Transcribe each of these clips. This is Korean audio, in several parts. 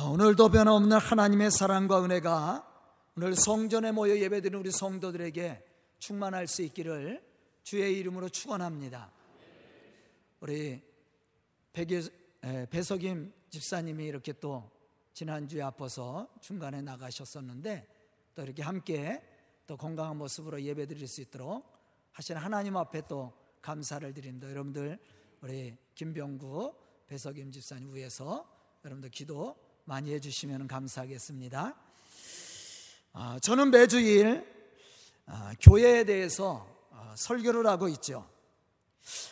아, 오늘도 변함없는 하나님의 사랑과 은혜가 오늘 성전에 모여 예배드리는 우리 성도들에게 충만할 수 있기를 주의 이름으로 축원합니다. 우리 배석임 집사님이 이렇게 또 지난주에 아파서 중간에 나가셨었는데 또 이렇게 함께 또 건강한 모습으로 예배 드릴 수 있도록 하신 하나님 앞에 또 감사를 드립니다. 여러분들 우리 김병구 배석임 집사님 위해서 여러분들 기도 많이 해주시면 감사하겠습니다. 아, 저는 매주일 아, 교회에 대해서 아, 설교를 하고 있죠.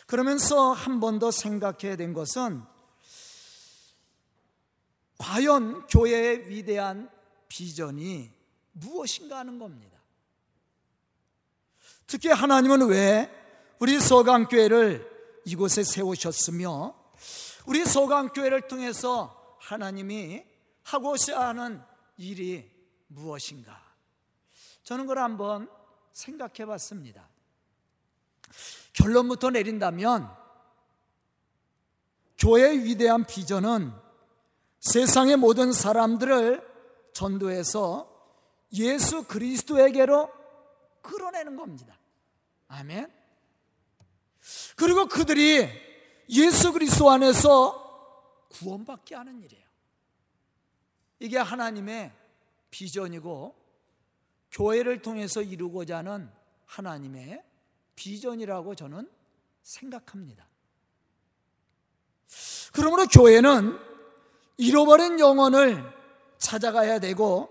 그러면서 한 번 더 생각해야 된 것은 과연 교회의 위대한 비전이 무엇인가 하는 겁니다. 특히 하나님은 왜 우리 서강교회를 이곳에 세우셨으며 우리 서강교회를 통해서 하나님이 하고자 하는 일이 무엇인가? 저는 그걸 한번 생각해 봤습니다. 결론부터 내린다면 교회의 위대한 비전은 세상의 모든 사람들을 전도해서 예수 그리스도에게로 끌어내는 겁니다. 아멘. 그리고 그들이 예수 그리스도 안에서 구원받게 하는 일이에요. 이게 하나님의 비전이고 교회를 통해서 이루고자 하는 하나님의 비전이라고 저는 생각합니다. 그러므로 교회는 잃어버린 영혼을 찾아가야 되고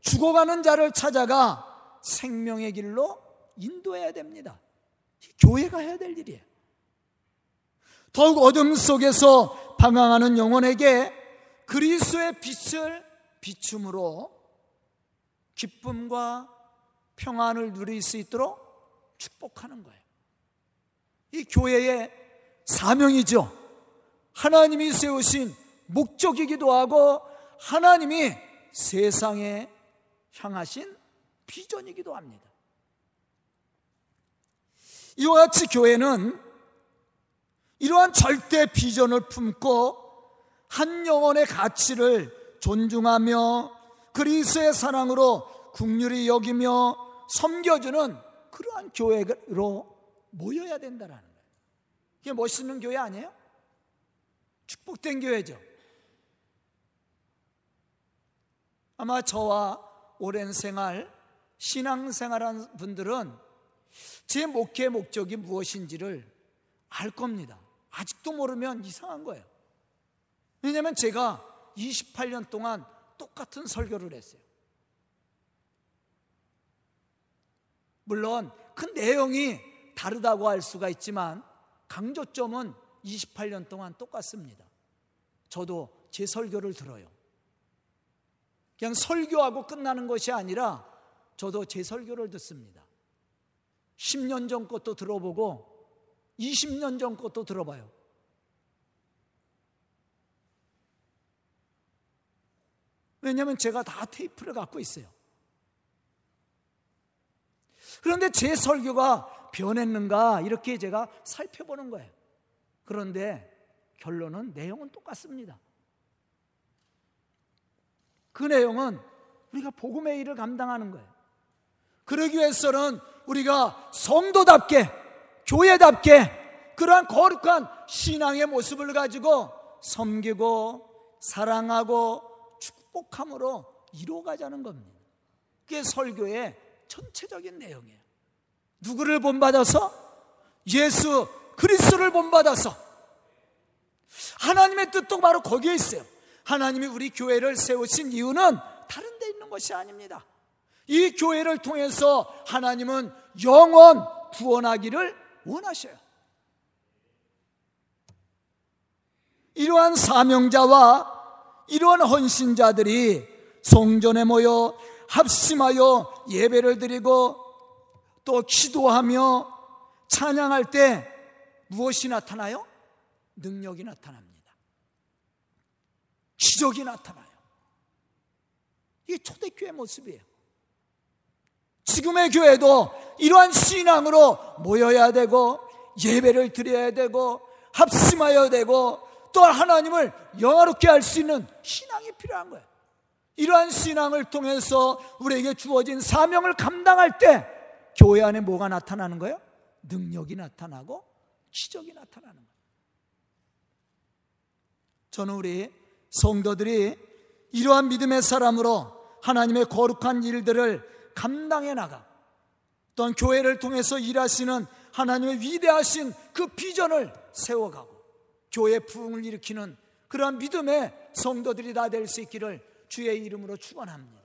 죽어가는 자를 찾아가 생명의 길로 인도해야 됩니다. 교회가 해야 될 일이에요. 더욱 어둠 속에서 방황하는 영혼에게 그리스도의 빛을 비춤으로 기쁨과 평안을 누릴 수 있도록 축복하는 거예요. 이 교회의 사명이죠. 하나님이 세우신 목적이기도 하고 하나님이 세상에 향하신 비전이기도 합니다. 이와 같이 교회는 이러한 절대 비전을 품고 한 영혼의 가치를 존중하며 그리스의 사랑으로 국률이 여기며 섬겨주는 그러한 교회로 모여야 된다는 거예요. 이게 멋있는 교회 아니에요? 축복된 교회죠. 아마 저와 오랜 생활, 신앙 생활한 분들은 제 목회 목적이 무엇인지를 알 겁니다. 아직도 모르면 이상한 거예요. 왜냐하면 제가 28년 동안 똑같은 설교를 했어요. 물론 그 내용이 다르다고 할 수가 있지만 강조점은 28년 동안 똑같습니다. 저도 제 설교를 들어요. 그냥 설교하고 끝나는 것이 아니라 저도 제 설교를 듣습니다. 10년 전 것도 들어보고 20년 전 것도 들어봐요. 왜냐하면 제가 다 테이프를 갖고 있어요. 그런데 제 설교가 변했는가 이렇게 제가 살펴보는 거예요. 그런데 결론은 내용은 똑같습니다. 그 내용은 우리가 복음의 일을 감당하는 거예요. 그러기 위해서는 우리가 성도답게, 교회답게 그러한 거룩한 신앙의 모습을 가지고 섬기고 사랑하고 축복함으로 이루어가자는 겁니다. 그게 설교의 전체적인 내용이에요. 누구를 본받아서? 예수 그리스도를 본받아서 하나님의 뜻도 바로 거기에 있어요. 하나님이 우리 교회를 세우신 이유는 다른 데 있는 것이 아닙니다. 이 교회를 통해서 하나님은 영원 구원하기를 원하셔요. 이러한 사명자와 이러한 헌신자들이 성전에 모여 합심하여 예배를 드리고 또 기도하며 찬양할 때 무엇이 나타나요? 능력이 나타납니다. 기적이 나타나요. 이게 초대교회 모습이에요. 지금의 교회도 이러한 신앙으로 모여야 되고 예배를 드려야 되고 합심하여야 되고 또한 하나님을 영화롭게 할 수 있는 신앙이 필요한 거예요. 이러한 신앙을 통해서 우리에게 주어진 사명을 감당할 때 교회 안에 뭐가 나타나는 거예요? 능력이 나타나고 기적이 나타나는 거예요. 저는 우리 성도들이 이러한 믿음의 사람으로 하나님의 거룩한 일들을 감당해 나가 또한 교회를 통해서 일하시는 하나님의 위대하신 그 비전을 세워가고 교회 부흥을 일으키는 그러한 믿음의 성도들이 다 될 수 있기를 주의 이름으로 축원합니다.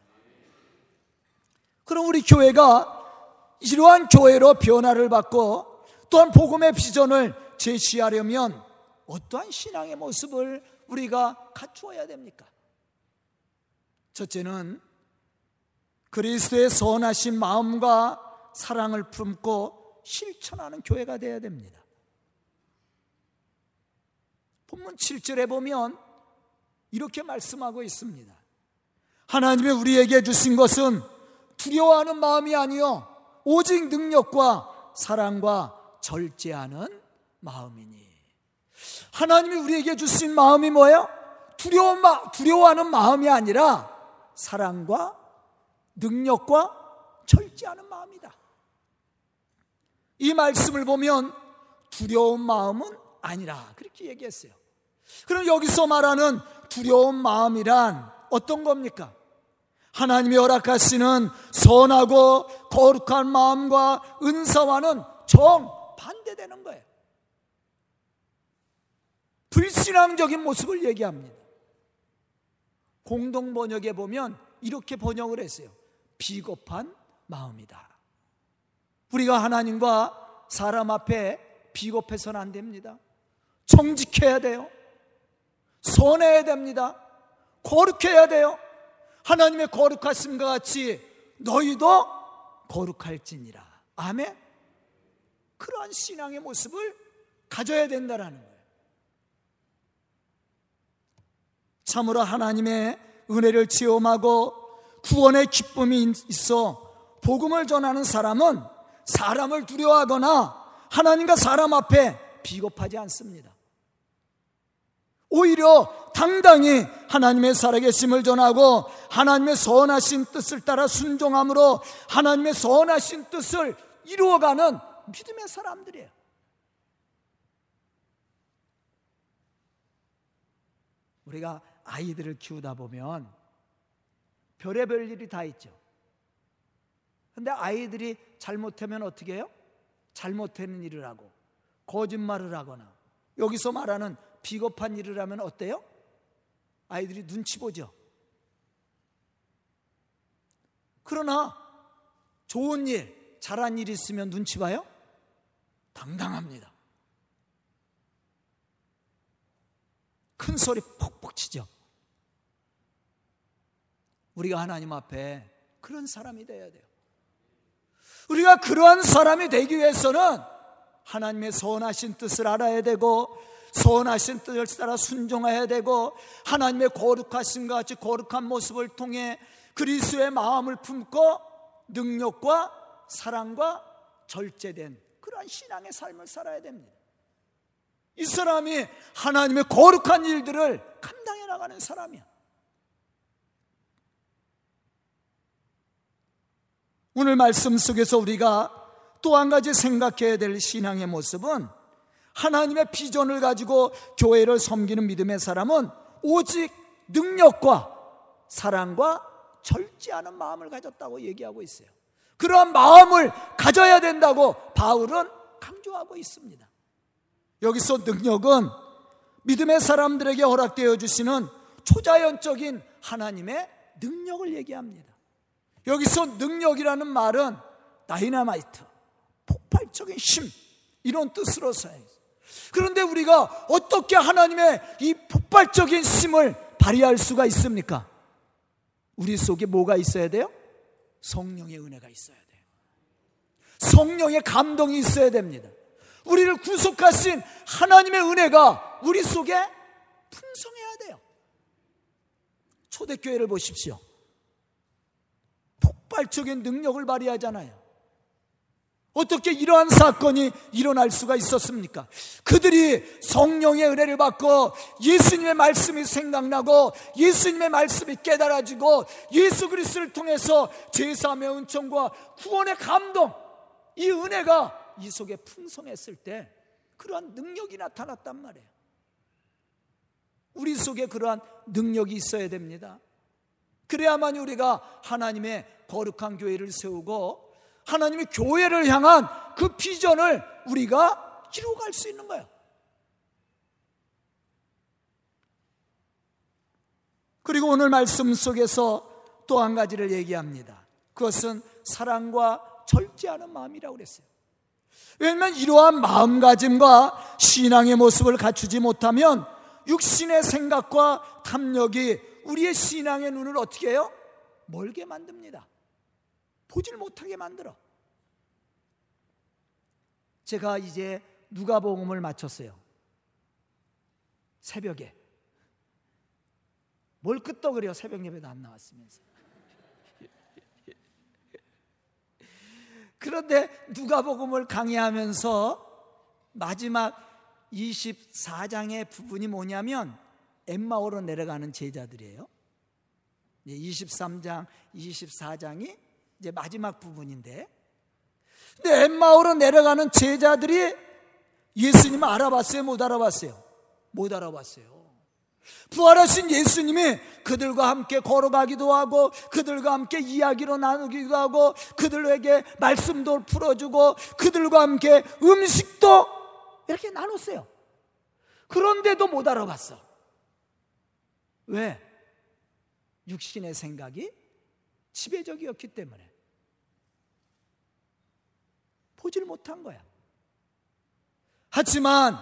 그럼 우리 교회가 이러한 교회로 변화를 받고 또한 복음의 비전을 제시하려면 어떠한 신앙의 모습을 우리가 갖추어야 됩니까? 첫째는 그리스도의 선하신 마음과 사랑을 품고 실천하는 교회가 되어야 됩니다. 본문 7절에 보면 이렇게 말씀하고 있습니다. 하나님이 우리에게 주신 것은 두려워하는 마음이 아니요 오직 능력과 사랑과 절제하는 마음이니. 하나님이 우리에게 주신 마음이 뭐예요? 두려워, 두려워하는 마음이 아니라 사랑과 능력과 절제하는 마음이다. 이 말씀을 보면 두려운 마음은 아니라 그렇게 얘기했어요. 그럼 여기서 말하는 두려운 마음이란 어떤 겁니까? 하나님이 허락하시는 선하고 거룩한 마음과 은사와는 정반대되는 거예요. 불신앙적인 모습을 얘기합니다. 공동 번역에 보면 이렇게 번역을 했어요. 비겁한 마음이다. 우리가 하나님과 사람 앞에 비겁해서는 안 됩니다. 정직해야 돼요. 선해야 됩니다. 거룩해야 돼요. 하나님의 거룩하심과 같이 너희도 거룩할지니라. 아멘. 그러한 신앙의 모습을 가져야 된다라는 거예요. 참으로 하나님의 은혜를 체험하고 구원의 기쁨이 있어 복음을 전하는 사람은 사람을 두려워하거나 하나님과 사람 앞에 비겁하지 않습니다. 오히려 당당히 하나님의 살아계심을 전하고 하나님의 선하신 뜻을 따라 순종함으로 하나님의 선하신 뜻을 이루어가는 믿음의 사람들이에요. 우리가 아이들을 키우다 보면 별의별 일이 다 있죠. 근데 아이들이 잘못하면 어떻게 해요? 잘못하는 일을 하고 거짓말을 하거나 여기서 말하는 비겁한 일을 하면 어때요? 아이들이 눈치 보죠. 그러나 좋은 일, 잘한 일 있으면 눈치 봐요? 당당합니다. 큰 소리 퍽퍽 치죠. 우리가 하나님 앞에 그런 사람이 되어야 돼요. 우리가 그러한 사람이 되기 위해서는 하나님의 선하신 뜻을 알아야 되고 선하신 뜻을 따라 순종해야 되고 하나님의 거룩하심과 같이 거룩한 모습을 통해 그리스도의 마음을 품고 능력과 사랑과 절제된 그러한 신앙의 삶을 살아야 됩니다. 이 사람이 하나님의 거룩한 일들을 감당해 나가는 사람이야. 오늘 말씀 속에서 우리가 또 한 가지 생각해야 될 신앙의 모습은 하나님의 비전을 가지고 교회를 섬기는 믿음의 사람은 오직 능력과 사랑과 절제하는 마음을 가졌다고 얘기하고 있어요. 그러한 마음을 가져야 된다고 바울은 강조하고 있습니다. 여기서 능력은 믿음의 사람들에게 허락되어 주시는 초자연적인 하나님의 능력을 얘기합니다. 여기서 능력이라는 말은 다이나마이트, 폭발적인 힘, 이런 뜻으로 사용해요. 그런데 우리가 어떻게 하나님의 이 폭발적인 힘을 발휘할 수가 있습니까? 우리 속에 뭐가 있어야 돼요? 성령의 은혜가 있어야 돼요. 성령의 감동이 있어야 됩니다. 우리를 구속하신 하나님의 은혜가 우리 속에 풍성해야 돼요. 초대교회를 보십시오. 폭발적인 능력을 발휘하잖아요. 어떻게 이러한 사건이 일어날 수가 있었습니까? 그들이 성령의 은혜를 받고 예수님의 말씀이 생각나고 예수님의 말씀이 깨달아지고 예수 그리스도를 통해서 제사함의 은총과 구원의 감동 이 은혜가 이 속에 풍성했을 때 그러한 능력이 나타났단 말이에요. 우리 속에 그러한 능력이 있어야 됩니다. 그래야만 우리가 하나님의 거룩한 교회를 세우고 하나님의 교회를 향한 그 비전을 우리가 이루어갈 수 있는 거예요. 그리고 오늘 말씀 속에서 또 한 가지를 얘기합니다. 그것은 사랑과 절제하는 마음이라고 그랬어요. 왜냐하면 이러한 마음가짐과 신앙의 모습을 갖추지 못하면 육신의 생각과 탐욕이 우리의 신앙의 눈을 어떻게 해요? 멀게 만듭니다. 보질 못하게 만들어. 제가 이제 누가복음을 마쳤어요. 새벽에. 뭘 끄떡거려 새벽 예배도 안 나왔으면서. 그런데 누가복음을 강의하면서 마지막 24장의 부분이 뭐냐면 엠마오로 내려가는 제자들이에요. 23장, 24장이 이제 마지막 부분인데 근데 엠마오로 내려가는 제자들이 예수님을 알아봤어요? 못 알아봤어요? 못 알아봤어요. 부활하신 예수님이 그들과 함께 걸어가기도 하고 그들과 함께 이야기로 나누기도 하고 그들에게 말씀도 풀어주고 그들과 함께 음식도 이렇게 나눴어요. 그런데도 못 알아봤어. 왜? 육신의 생각이 지배적이었기 때문에. 보질 못한 거야. 하지만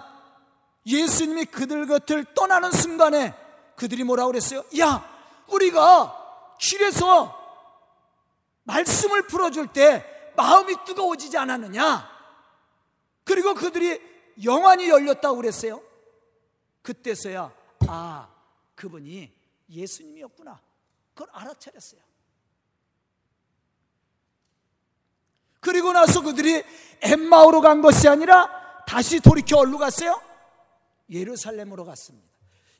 예수님이 그들 곁을 떠나는 순간에 그들이 뭐라고 그랬어요? 야, 우리가 길에서 말씀을 풀어줄 때 마음이 뜨거워지지 않았느냐? 그리고 그들이 영안이 열렸다고 그랬어요. 그때서야, 아, 그분이 예수님이었구나. 그걸 알아차렸어요. 그리고 나서 그들이 엠마오로 간 것이 아니라 다시 돌이켜 어디로 갔어요? 예루살렘으로 갔습니다.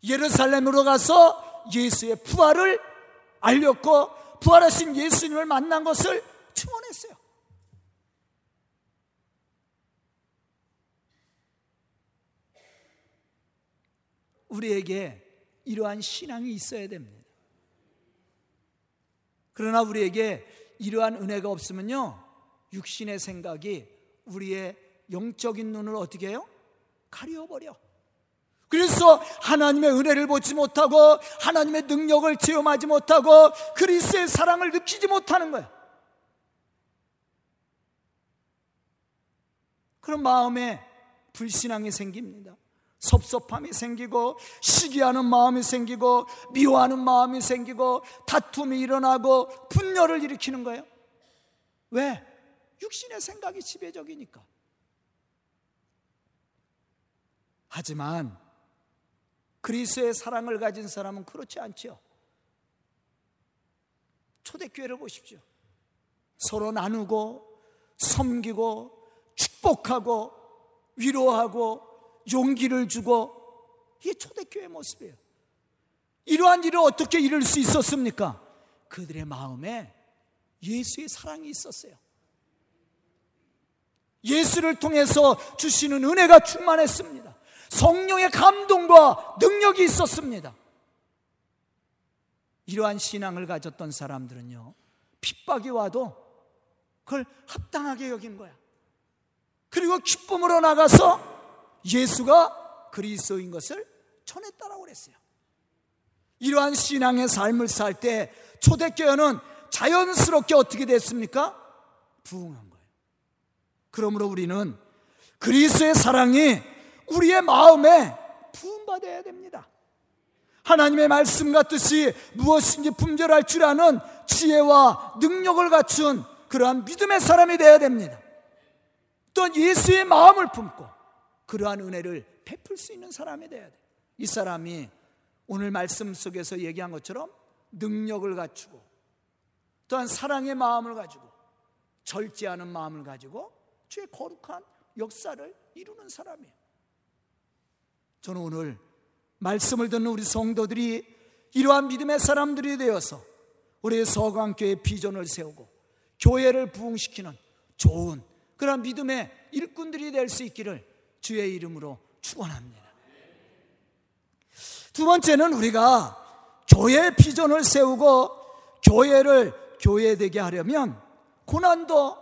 예루살렘으로 가서 예수의 부활을 알렸고 부활하신 예수님을 만난 것을 증언했어요. 우리에게 이러한 신앙이 있어야 됩니다. 그러나 우리에게 이러한 은혜가 없으면요, 육신의 생각이 우리의 영적인 눈을 어떻게 해요? 가려버려. 그래서 하나님의 은혜를 보지 못하고 하나님의 능력을 체험하지 못하고 그리스의 사랑을 느끼지 못하는 거야. 그런 마음에 불신앙이 생깁니다. 섭섭함이 생기고 시기하는 마음이 생기고 미워하는 마음이 생기고 다툼이 일어나고 분열을 일으키는 거예요. 왜? 육신의 생각이 지배적이니까. 하지만 그리스의 사랑을 가진 사람은 그렇지 않죠. 초대교회를 보십시오. 서로 나누고 섬기고 축복하고 위로하고 용기를 주고 이게 초대교회 모습이에요. 이러한 일을 어떻게 이룰 수 있었습니까? 그들의 마음에 예수의 사랑이 있었어요. 예수를 통해서 주시는 은혜가 충만했습니다. 성령의 감동과 능력이 있었습니다. 이러한 신앙을 가졌던 사람들은요, 핍박이 와도 그걸 합당하게 여긴 거야. 그리고 기쁨으로 나가서 예수가 그리스도인 것을 전했다라고 그랬어요. 이러한 신앙의 삶을 살 때 초대교회는 자연스럽게 어떻게 됐습니까? 거예요. 그러므로 우리는 그리스의 사랑이 우리의 마음에 부음받아야 됩니다. 하나님의 말씀 같듯이 무엇인지 분별할 줄 아는 지혜와 능력을 갖춘 그러한 믿음의 사람이 되어야 됩니다. 또 예수의 마음을 품고 그러한 은혜를 베풀 수 있는 사람이 되어야 돼. 이 사람이 오늘 말씀 속에서 얘기한 것처럼 능력을 갖추고 또한 사랑의 마음을 가지고 절제하는 마음을 가지고 주의 거룩한 역사를 이루는 사람이에요. 저는 오늘 말씀을 듣는 우리 성도들이 이러한 믿음의 사람들이 되어서 우리 서강교회 비전을 세우고 교회를 부흥시키는 좋은 그런 믿음의 일꾼들이 될 수 있기를 주의 이름으로 축원합니다. 두 번째는 우리가 교회 비전을 세우고 교회를 교회되게 하려면 고난도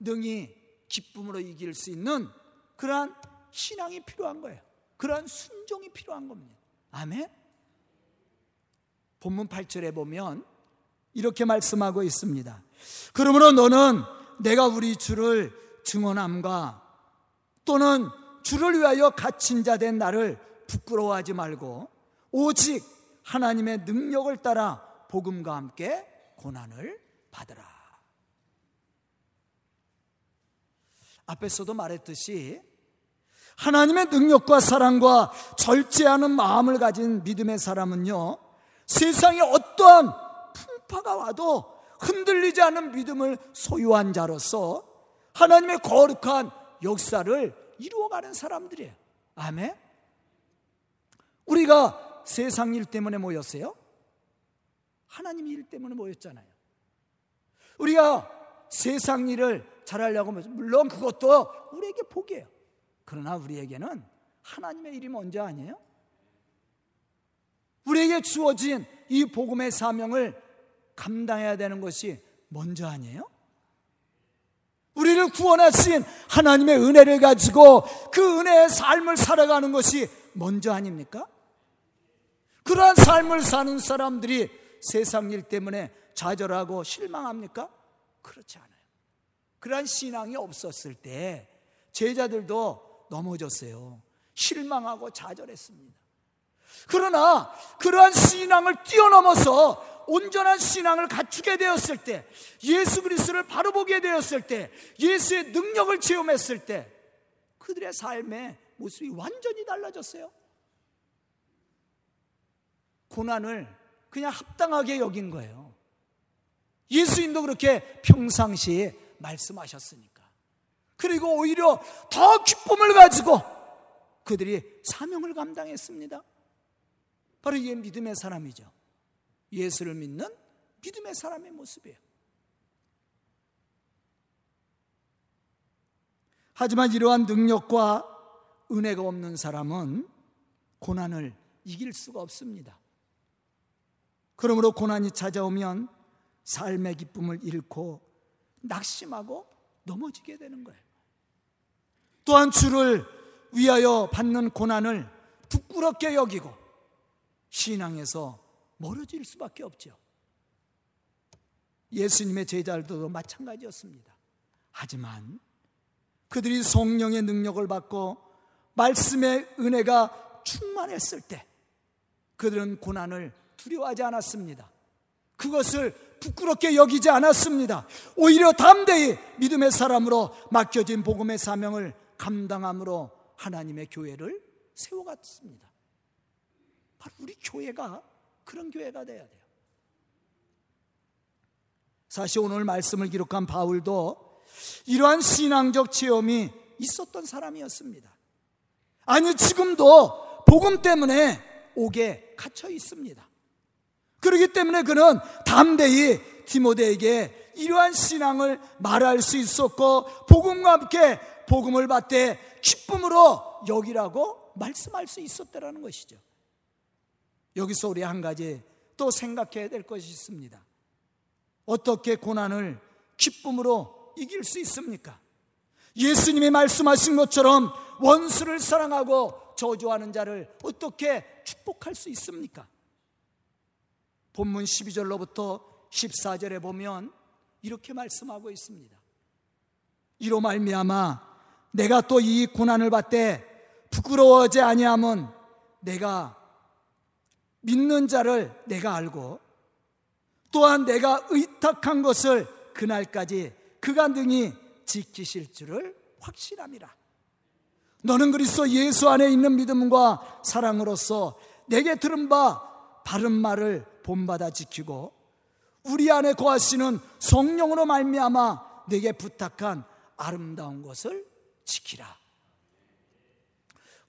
능히 기쁨으로 이길 수 있는 그러한 신앙이 필요한 거예요. 그러한 순종이 필요한 겁니다. 아멘. 본문 8절에 보면 이렇게 말씀하고 있습니다. 그러므로 너는 내가 우리 주를 증언함과 또는 주를 위하여 갇힌 자 된 나를 부끄러워하지 말고 오직 하나님의 능력을 따라 복음과 함께 고난을 받으라. 앞에서도 말했듯이 하나님의 능력과 사랑과 절제하는 마음을 가진 믿음의 사람은요, 세상에 어떠한 풍파가 와도 흔들리지 않은 믿음을 소유한 자로서 하나님의 거룩한 역사를 이루어가는 사람들이에요. 아멘? 우리가 세상 일 때문에 모였어요? 하나님 일 때문에 모였잖아요. 우리가 세상 일을 잘하려고 하면 물론 그것도 우리에게 복이에요. 그러나 우리에게는 하나님의 일이 먼저 아니에요? 우리에게 주어진 이 복음의 사명을 감당해야 되는 것이 먼저 아니에요? 우리를 구원하신 하나님의 은혜를 가지고 그 은혜의 삶을 살아가는 것이 먼저 아닙니까? 그러한 삶을 사는 사람들이 세상 일 때문에 좌절하고 실망합니까? 그렇지 않아요. 그러한 신앙이 없었을 때 제자들도 넘어졌어요. 실망하고 좌절했습니다. 그러나 그러한 신앙을 뛰어넘어서 온전한 신앙을 갖추게 되었을 때, 예수 그리스도를 바로 보게 되었을 때, 예수의 능력을 체험했을 때, 그들의 삶의 모습이 완전히 달라졌어요. 고난을 그냥 합당하게 여긴 거예요. 예수님도 그렇게 평상시에 말씀하셨으니까. 그리고 오히려 더 기쁨을 가지고 그들이 사명을 감당했습니다. 바로 이게 믿음의 사람이죠. 예수를 믿는 믿음의 사람의 모습이에요. 하지만 이러한 능력과 은혜가 없는 사람은 고난을 이길 수가 없습니다. 그러므로 고난이 찾아오면 삶의 기쁨을 잃고 낙심하고 넘어지게 되는 거예요. 또한 주를 위하여 받는 고난을 부끄럽게 여기고 신앙에서 멀어질 수밖에 없죠. 예수님의 제자들도 마찬가지였습니다. 하지만 그들이 성령의 능력을 받고 말씀의 은혜가 충만했을 때 그들은 고난을 두려워하지 않았습니다. 그것을 부끄럽게 여기지 않았습니다. 오히려 담대히 믿음의 사람으로 맡겨진 복음의 사명을 감당함으로 하나님의 교회를 세워갔습니다. 바로 우리 교회가 그런 교회가 돼야 돼요. 사실 오늘 말씀을 기록한 바울도 이러한 신앙적 체험이 있었던 사람이었습니다. 아니, 지금도 복음 때문에 옥에 갇혀 있습니다. 그렇기 때문에 그는 담대히 디모데에게 이러한 신앙을 말할 수 있었고 복음과 함께 복음을 받되 기쁨으로 여기라고 말씀할 수 있었다라는 것이죠. 여기서 우리 한 가지 또 생각해야 될 것이 있습니다. 어떻게 고난을 기쁨으로 이길 수 있습니까? 예수님이 말씀하신 것처럼 원수를 사랑하고 저주하는 자를 어떻게 축복할 수 있습니까? 본문 12절로부터 14절에 보면 이렇게 말씀하고 있습니다. 이로 말미암아 내가 또 이 고난을 받되 부끄러워하지 아니함은 내가 믿는 자를 내가 알고 또한 내가 의탁한 것을 그날까지 그가 능히 지키실 줄을 확신함이라. 너는 그리스도 예수 안에 있는 믿음과 사랑으로서 내게 들은 바 바른 말을 본받아 지키고 우리 안에 거하시는 성령으로 말미암아 내게 부탁한 아름다운 것을 지키라.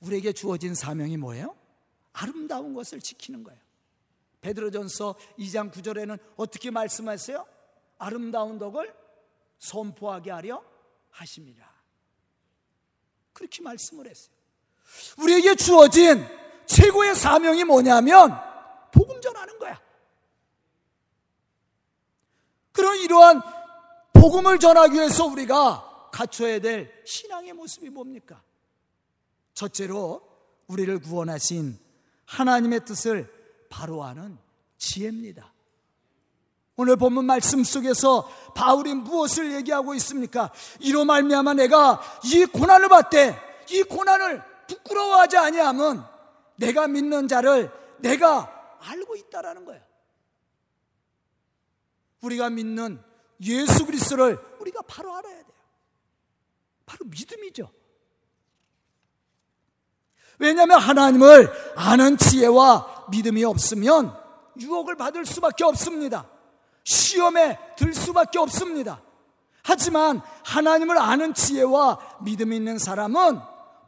우리에게 주어진 사명이 뭐예요? 아름다운 것을 지키는 거예요. 베드로전서 2장 9절에는 어떻게 말씀하세요? 아름다운 덕을 선포하게 하려 하심이라. 그렇게 말씀을 했어요. 우리에게 주어진 최고의 사명이 뭐냐면 복음 전하는 거야. 그런 이러한 복음을 전하기 위해서 우리가 갖춰야 될 신앙의 모습이 뭡니까? 첫째로 우리를 구원하신 하나님의 뜻을 바로 아는 지혜입니다. 오늘 본문 말씀 속에서 바울이 무엇을 얘기하고 있습니까? 이로 말미암아 내가 이 고난을 받되 이 고난을 부끄러워하지 아니함은 내가 믿는 자를 내가 알고 있다라는 거예요. 우리가 믿는 예수 그리스도를 우리가 바로 알아야 돼요. 바로 믿음이죠. 왜냐하면 하나님을 아는 지혜와 믿음이 없으면 유혹을 받을 수밖에 없습니다. 시험에 들 수밖에 없습니다. 하지만 하나님을 아는 지혜와 믿음 있는 사람은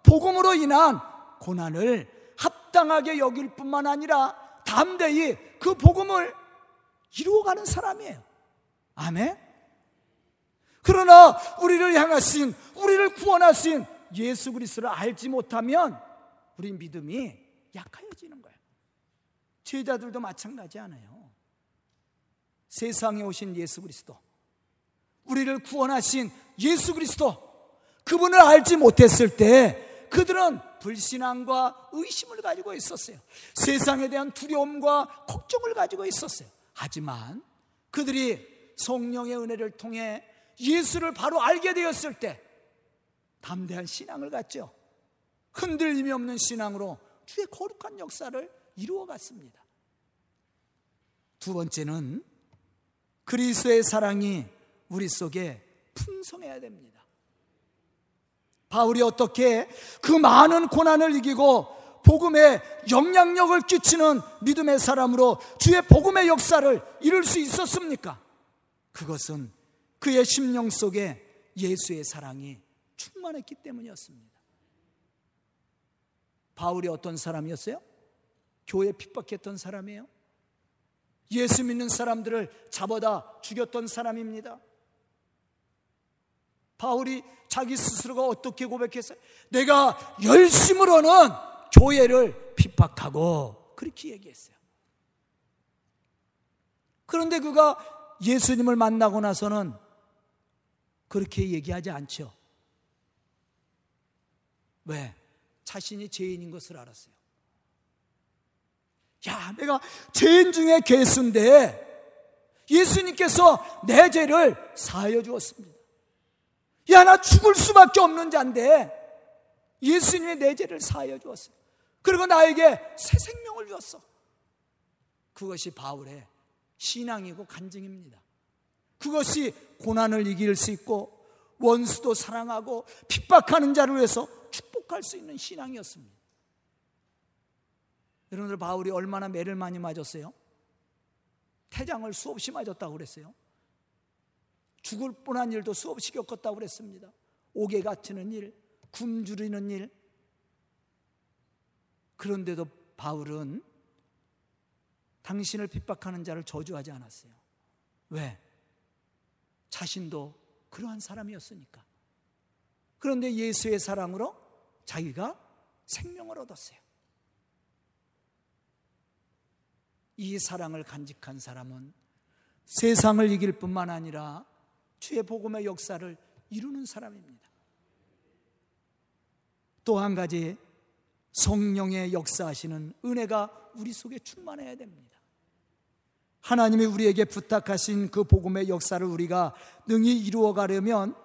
복음으로 인한 고난을 합당하게 여길 뿐만 아니라 담대히 그 복음을 이루어가는 사람이에요. 아멘? 그러나 우리를 향하신, 우리를 구원하신 예수 그리스도를 알지 못하면 우리 믿음이 약하여지는 거예요. 제자들도 마찬가지 않아요. 세상에 오신 예수 그리스도, 우리를 구원하신 예수 그리스도, 그분을 알지 못했을 때 그들은 불신앙과 의심을 가지고 있었어요. 세상에 대한 두려움과 걱정을 가지고 있었어요. 하지만 그들이 성령의 은혜를 통해 예수를 바로 알게 되었을 때 담대한 신앙을 갖죠. 흔들림이 없는 신앙으로 주의 거룩한 역사를 이루어 갔습니다. 두 번째는 그리스도의 사랑이 우리 속에 풍성해야 됩니다. 바울이 어떻게 그 많은 고난을 이기고 복음에 영향력을 끼치는 믿음의 사람으로 주의 복음의 역사를 이룰 수 있었습니까? 그것은 그의 심령 속에 예수의 사랑이 충만했기 때문이었습니다. 바울이 어떤 사람이었어요? 교회 핍박했던 사람이에요. 예수 믿는 사람들을 잡아다 죽였던 사람입니다. 바울이 자기 스스로가 어떻게 고백했어요? 내가 열심으로는 교회를 핍박하고 그렇게 얘기했어요. 그런데 그가 예수님을 만나고 나서는 그렇게 얘기하지 않죠. 왜? 자신이 죄인인 것을 알았어요. 야, 내가 죄인 중에 괴수인데 예수님께서 내 죄를 사하여 주었습니다. 야, 나 죽을 수밖에 없는 자인데 예수님이 내 죄를 사하여 주었어요. 그리고 나에게 새 생명을 주었어. 그것이 바울의 신앙이고 간증입니다. 그것이 고난을 이길 수 있고 원수도 사랑하고 핍박하는 자를 위해서 축복할 수 있는 신앙이었습니다. 여러분들 바울이 얼마나 매를 많이 맞았어요? 태장을 수없이 맞았다고 그랬어요. 죽을 뻔한 일도 수없이 겪었다고 그랬습니다. 옥에 갇히는 일, 굶주리는 일. 그런데도 바울은 당신을 핍박하는 자를 저주하지 않았어요. 왜? 자신도 그러한 사람이었으니까. 그런데 예수의 사랑으로 자기가 생명을 얻었어요. 이 사랑을 간직한 사람은 세상을 이길 뿐만 아니라 주의 복음의 역사를 이루는 사람입니다. 또 한 가지 성령의 역사하시는 은혜가 우리 속에 충만해야 됩니다. 하나님이 우리에게 부탁하신 그 복음의 역사를 우리가 능히 이루어 가려면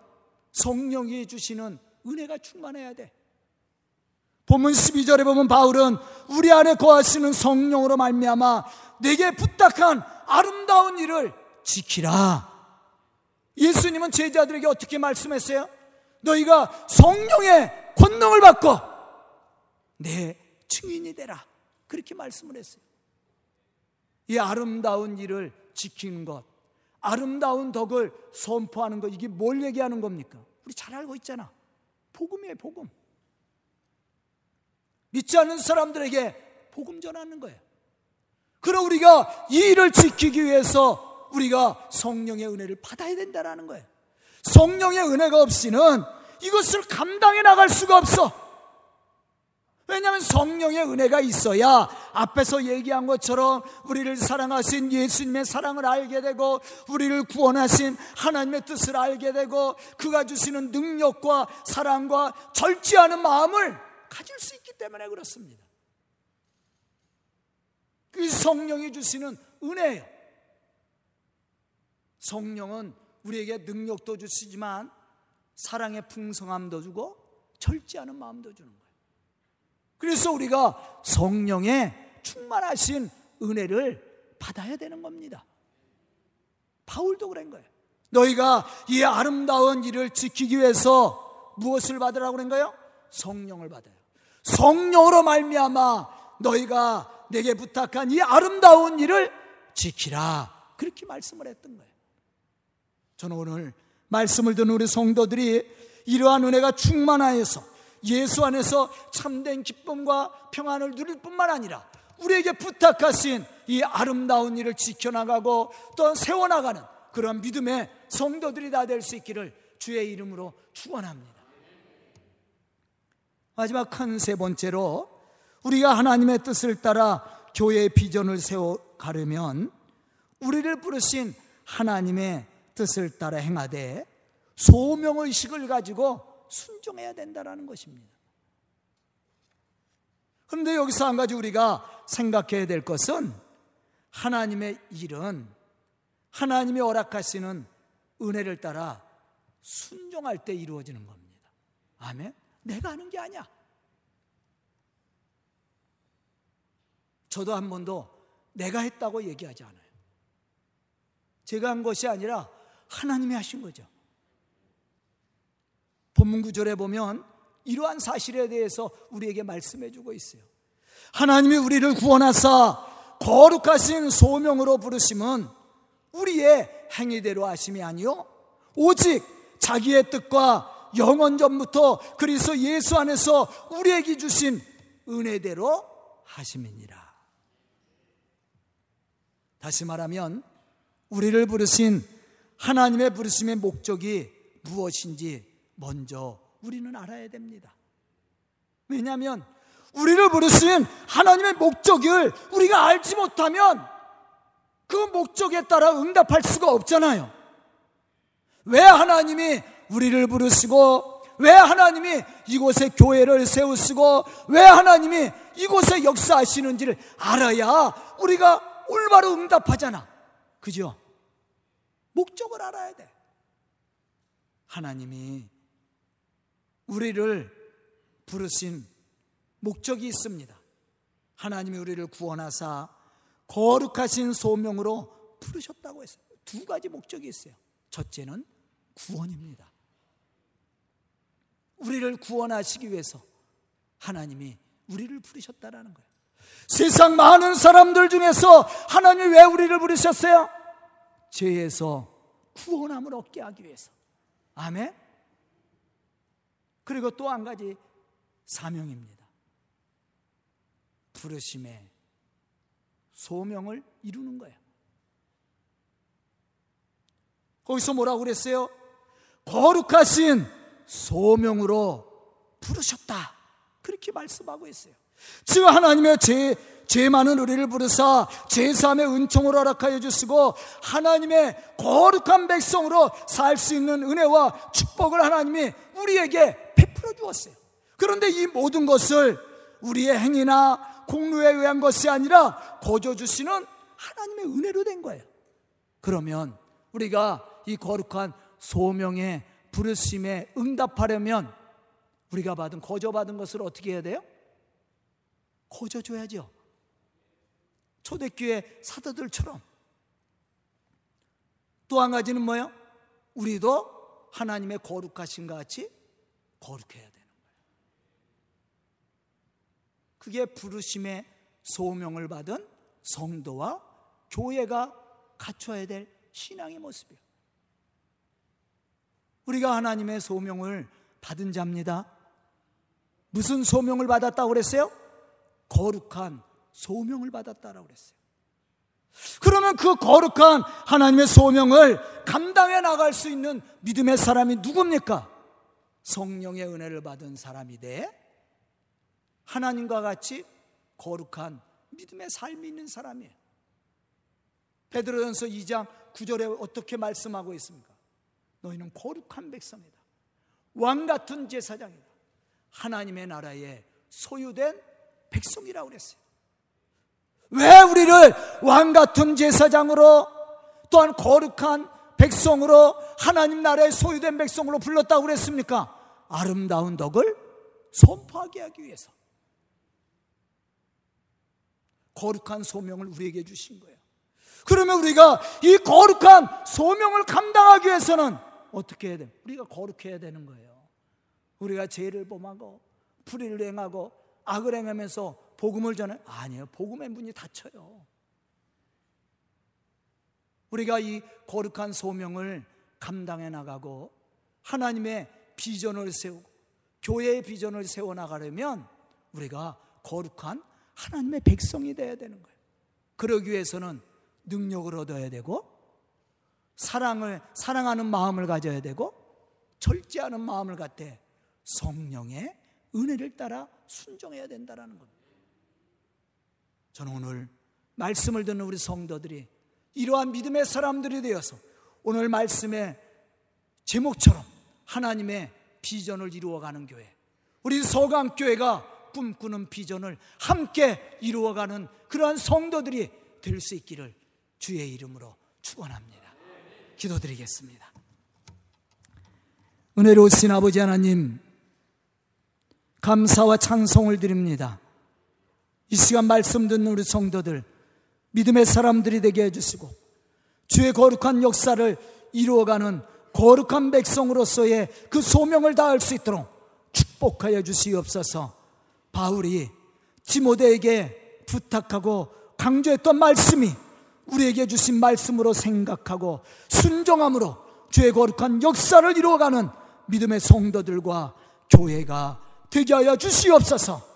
성령이 주시는 은혜가 충만해야 돼. 본문 12절에 보면 바울은 우리 안에 거하시는 성령으로 말미암아 내게 부탁한 아름다운 일을 지키라. 예수님은 제자들에게 어떻게 말씀했어요? 너희가 성령의 권능을 받고 내 증인이 되라. 그렇게 말씀을 했어요. 이 아름다운 일을 지키는 것, 아름다운 덕을 선포하는 것, 이게 뭘 얘기하는 겁니까? 우리 잘 알고 있잖아. 복음이에요, 복음. 믿지 않는 사람들에게 복음 전하는 거예요. 그럼 우리가 이 일을 지키기 위해서 우리가 성령의 은혜를 받아야 된다는 거예요. 성령의 은혜가 없이는 이것을 감당해 나갈 수가 없어. 왜냐하면 성령의 은혜가 있어야 앞에서 얘기한 것처럼 우리를 사랑하신 예수님의 사랑을 알게 되고 우리를 구원하신 하나님의 뜻을 알게 되고 그가 주시는 능력과 사랑과 절제하는 마음을 가질 수 있기 때문에 그렇습니다. 그 성령이 주시는 은혜예요. 성령은 우리에게 능력도 주시지만 사랑의 풍성함도 주고 절제하는 마음도 주는 거예요. 그래서 우리가 성령의 충만하신 은혜를 받아야 되는 겁니다. 바울도 그런 거예요. 너희가 이 아름다운 일을 지키기 위해서 무엇을 받으라고 그런 거예요? 성령을 받아요. 성령으로 말미암아 너희가 내게 부탁한 이 아름다운 일을 지키라. 그렇게 말씀을 했던 거예요. 저는 오늘 말씀을 듣는 우리 성도들이 이러한 은혜가 충만하여서 예수 안에서 참된 기쁨과 평안을 누릴 뿐만 아니라 우리에게 부탁하신 이 아름다운 일을 지켜나가고 또 세워나가는 그런 믿음의 성도들이 다 될 수 있기를 주의 이름으로 축원합니다. 마지막 큰세 번째로 우리가 하나님의 뜻을 따라 교회의 비전을 세워 가려면 우리를 부르신 하나님의 뜻을 따라 행하되 소명의식을 가지고 순종해야 된다는 것입니다. 그런데 여기서 한 가지 우리가 생각해야 될 것은 하나님의 일은 하나님이 허락하시는 은혜를 따라 순종할 때 이루어지는 겁니다. 아멘? 내가 하는 게 아니야. 저도 한 번도 내가 했다고 얘기하지 않아요. 제가 한 것이 아니라 하나님이 하신 거죠. 본문 구절에 보면 이러한 사실에 대해서 우리에게 말씀해 주고 있어요. 하나님이 우리를 구원하사 거룩하신 소명으로 부르심은 우리의 행위대로 하심이 아니요 오직 자기의 뜻과 영원 전부터 그리스도 예수 안에서 우리에게 주신 은혜대로 하심이니라. 다시 말하면 우리를 부르신 하나님의 부르심의 목적이 무엇인지 먼저 우리는 알아야 됩니다. 왜냐하면 우리를 부르신 하나님의 목적을 우리가 알지 못하면 그 목적에 따라 응답할 수가 없잖아요. 왜 하나님이 우리를 부르시고 왜 하나님이 이곳에 교회를 세우시고 왜 하나님이 이곳에 역사하시는지를 알아야 우리가 올바로 응답하잖아. 그죠? 목적을 알아야 돼. 하나님이 우리를 부르신 목적이 있습니다. 하나님이 우리를 구원하사 거룩하신 소명으로 부르셨다고 했어요. 두 가지 목적이 있어요. 첫째는 구원입니다. 우리를 구원하시기 위해서 하나님이 우리를 부르셨다라는 거예요. 세상 많은 사람들 중에서 하나님이 왜 우리를 부르셨어요? 죄에서 구원함을 얻게 하기 위해서. 아멘? 그리고 또 한 가지 사명입니다. 부르심의 소명을 이루는 거예요. 거기서 뭐라고 그랬어요? 거룩하신 소명으로 부르셨다. 그렇게 말씀하고 있어요. 즉 하나님의 죄, 죄 많은 우리를 부르사 제삼의 은총을 허락하여 주시고 하나님의 거룩한 백성으로 살 수 있는 은혜와 축복을 하나님이 우리에게 베풀어 주었어요. 그런데 이 모든 것을 우리의 행위나 공로에 의한 것이 아니라 거저 주시는 하나님의 은혜로 된 거예요. 그러면 우리가 이 거룩한 소명의 부르심에 응답하려면 우리가 받은 거저 받은 것을 어떻게 해야 돼요? 거저 줘야죠. 초대교회 사도들처럼 또 한 가지는 뭐예요? 우리도 하나님의 거룩하신 것 같이 거룩해야 되는 거예요. 그게 부르심의 소명을 받은 성도와 교회가 갖춰야 될 신앙의 모습이에요. 우리가 하나님의 소명을 받은 자입니다. 무슨 소명을 받았다고 그랬어요? 거룩한 소명을 받았다라고 그랬어요. 그러면 그 거룩한 하나님의 소명을 감당해 나갈 수 있는 믿음의 사람이 누굽니까? 성령의 은혜를 받은 사람이 돼 하나님과 같이 거룩한 믿음의 삶이 있는 사람이에요. 베드로전서 2장 9절에 어떻게 말씀하고 있습니까? 너희는 거룩한 백성이다. 왕 같은 제사장이다. 하나님의 나라에 소유된 백성이라고 그랬어요. 왜 우리를 왕 같은 제사장으로 또한 거룩한 백성으로 하나님 나라에 소유된 백성으로 불렀다고 그랬습니까? 아름다운 덕을 선포하게 하기 위해서. 거룩한 소명을 우리에게 주신 거예요. 그러면 우리가 이 거룩한 소명을 감당하기 위해서는 어떻게 해야 돼? 우리가 거룩해야 되는 거예요. 우리가 죄를 범하고 불의를 행하고 악을 행하면서 복음을 전해 아니에요. 복음의 문이 닫혀요. 우리가 이 거룩한 소명을 감당해 나가고 하나님의 비전을 세우고 교회의 비전을 세워 나가려면 우리가 거룩한 하나님의 백성이 되어야 되는 거예요. 그러기 위해서는 능력을 얻어야 되고 사랑을 사랑하는 마음을 가져야 되고 절제하는 마음을 갖되 성령의 은혜를 따라 순종해야 된다라는 겁니다. 저는 오늘 말씀을 듣는 우리 성도들이 이러한 믿음의 사람들이 되어서 오늘 말씀의 제목처럼 하나님의 비전을 이루어가는 교회, 우리 서강교회가 꿈꾸는 비전을 함께 이루어가는 그러한 성도들이 될 수 있기를 주의 이름으로 축원합니다. 기도드리겠습니다. 은혜로우신 아버지 하나님, 감사와 찬송을 드립니다. 이 시간 말씀 듣는 우리 성도들, 믿음의 사람들이 되게 해주시고, 주의 거룩한 역사를 이루어가는 거룩한 백성으로서의 그 소명을 다할 수 있도록 축복하여 주시옵소서. 바울이 디모데에게 부탁하고 강조했던 말씀이 우리에게 주신 말씀으로 생각하고 순종함으로 주의 거룩한 역사를 이루어가는 믿음의 성도들과 교회가 되게 하여 주시옵소서